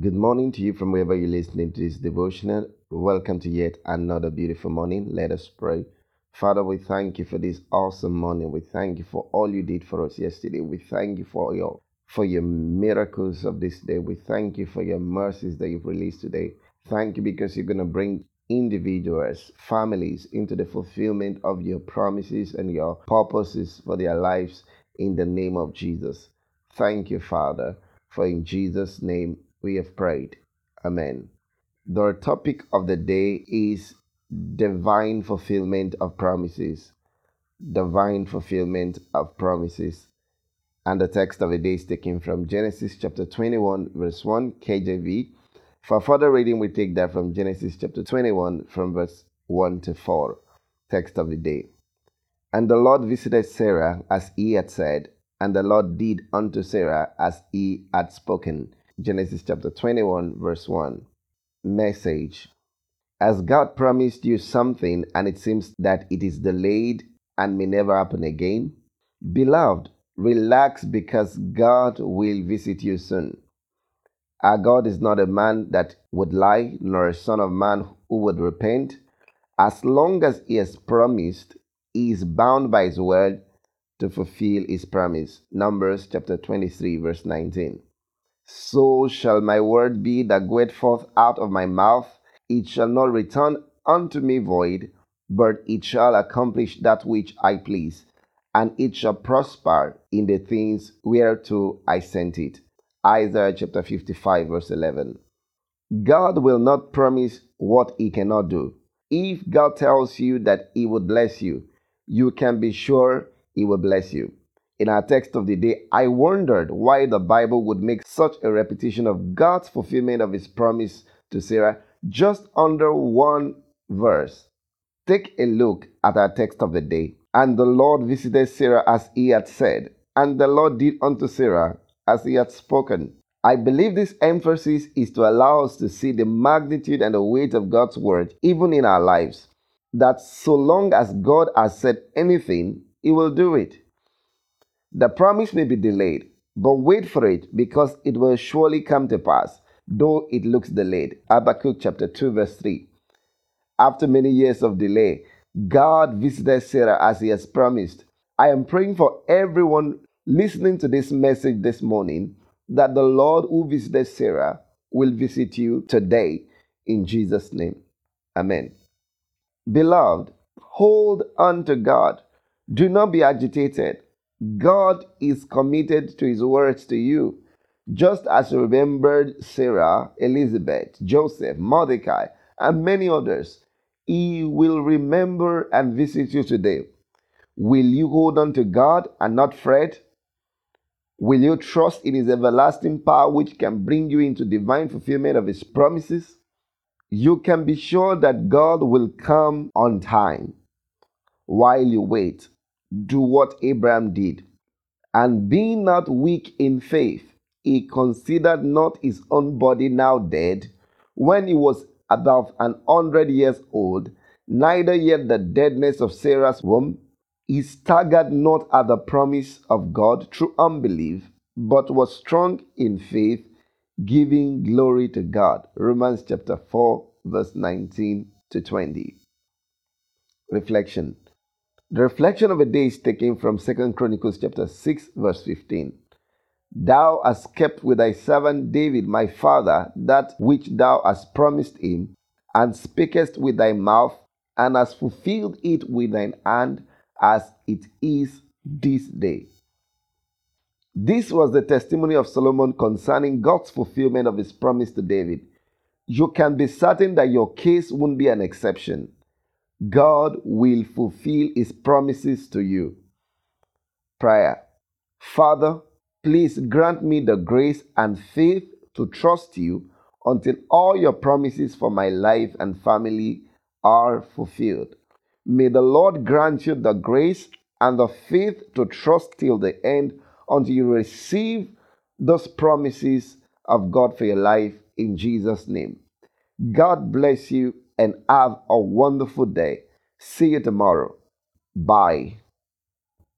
Good morning to you from wherever you're listening to this devotional. Welcome to yet another beautiful morning. Let us pray. Father, we thank you for this awesome morning. We thank you for all you did for us yesterday. We thank you for your for your miracles of this day. We thank you for your mercies that you've released today. Thank you because you're going to bring individuals, families into the fulfillment of your promises and your purposes for their lives in the name of Jesus. Thank you, Father, for in Jesus' name we have prayed. Amen. The topic of the day is divine fulfillment of promises. Divine fulfillment of promises. And the text of the day is taken from Genesis chapter 21, verse 1, KJV. For further reading, we take that from Genesis chapter 21, from verse 1 to 4. Text of the day. And the Lord visited Sarah as he had said, and the Lord did unto Sarah as he had spoken. Genesis chapter 21, verse 1. Message As God promised you something and it seems that it is delayed and may never happen again, beloved, relax because God will visit you soon. Our God is not a man that would lie, nor a son of man who would repent. As long as he has promised, he is bound by his word to fulfill his promise. Numbers chapter 23, verse 19. So shall my word be that goeth forth out of my mouth. It shall not return unto me void, but it shall accomplish that which I please, and it shall prosper in the things whereto I sent it. Isaiah chapter 55, verse 11. God will not promise what he cannot do. If God tells you that he will bless you, you can be sure he will bless you in our text of the day, I wondered why the Bible would make such a repetition of God's fulfillment of his promise to Sarah just under one verse. Take a look at our text of the day. And the Lord visited Sarah as he had said, and the Lord did unto Sarah as he had spoken. I believe this emphasis is to allow us to see the magnitude and the weight of God's word even in our lives. That so long as God has said anything, he will do it. The promise may be delayed, but wait for it because it will surely come to pass, though it looks delayed. Habakkuk chapter 2, verse 3. After many years of delay, God visited Sarah as he has promised. I am praying for everyone listening to this message this morning that the Lord who visited Sarah will visit you today in Jesus' name. Amen. Beloved, hold on to God. Do not be agitated. God is committed to his words to you. Just as you remembered Sarah, Elizabeth, Joseph, Mordecai, and many others, he will remember and visit you today. Will you hold on to God and not fret? Will you trust in His everlasting power, which can bring you into divine fulfillment of His promises? You can be sure that God will come on time. While you wait, do what Abraham did. And being not weak in faith, he considered not his own body now dead, when he was above an hundred years old, neither yet the deadness of Sarah's womb. He staggered not at the promise of God through unbelief, but was strong in faith, giving glory to God. Romans chapter 4, verse 19 to 20. Reflection the reflection of a day is taken from 2 Chronicles chapter 6, verse 15. Thou hast kept with thy servant David my father that which thou hast promised him, and speakest with thy mouth, and hast fulfilled it with thine hand, as it is this day. This was the testimony of Solomon concerning God's fulfillment of his promise to David. You can be certain that your case won't be an exception. God will fulfill his promises to you. Prayer Father, please grant me the grace and faith to trust you until all your promises for my life and family are fulfilled. May the Lord grant you the grace and the faith to trust till the end until you receive those promises of God for your life in Jesus' name. God bless you and have a wonderful day. See you tomorrow. Bye.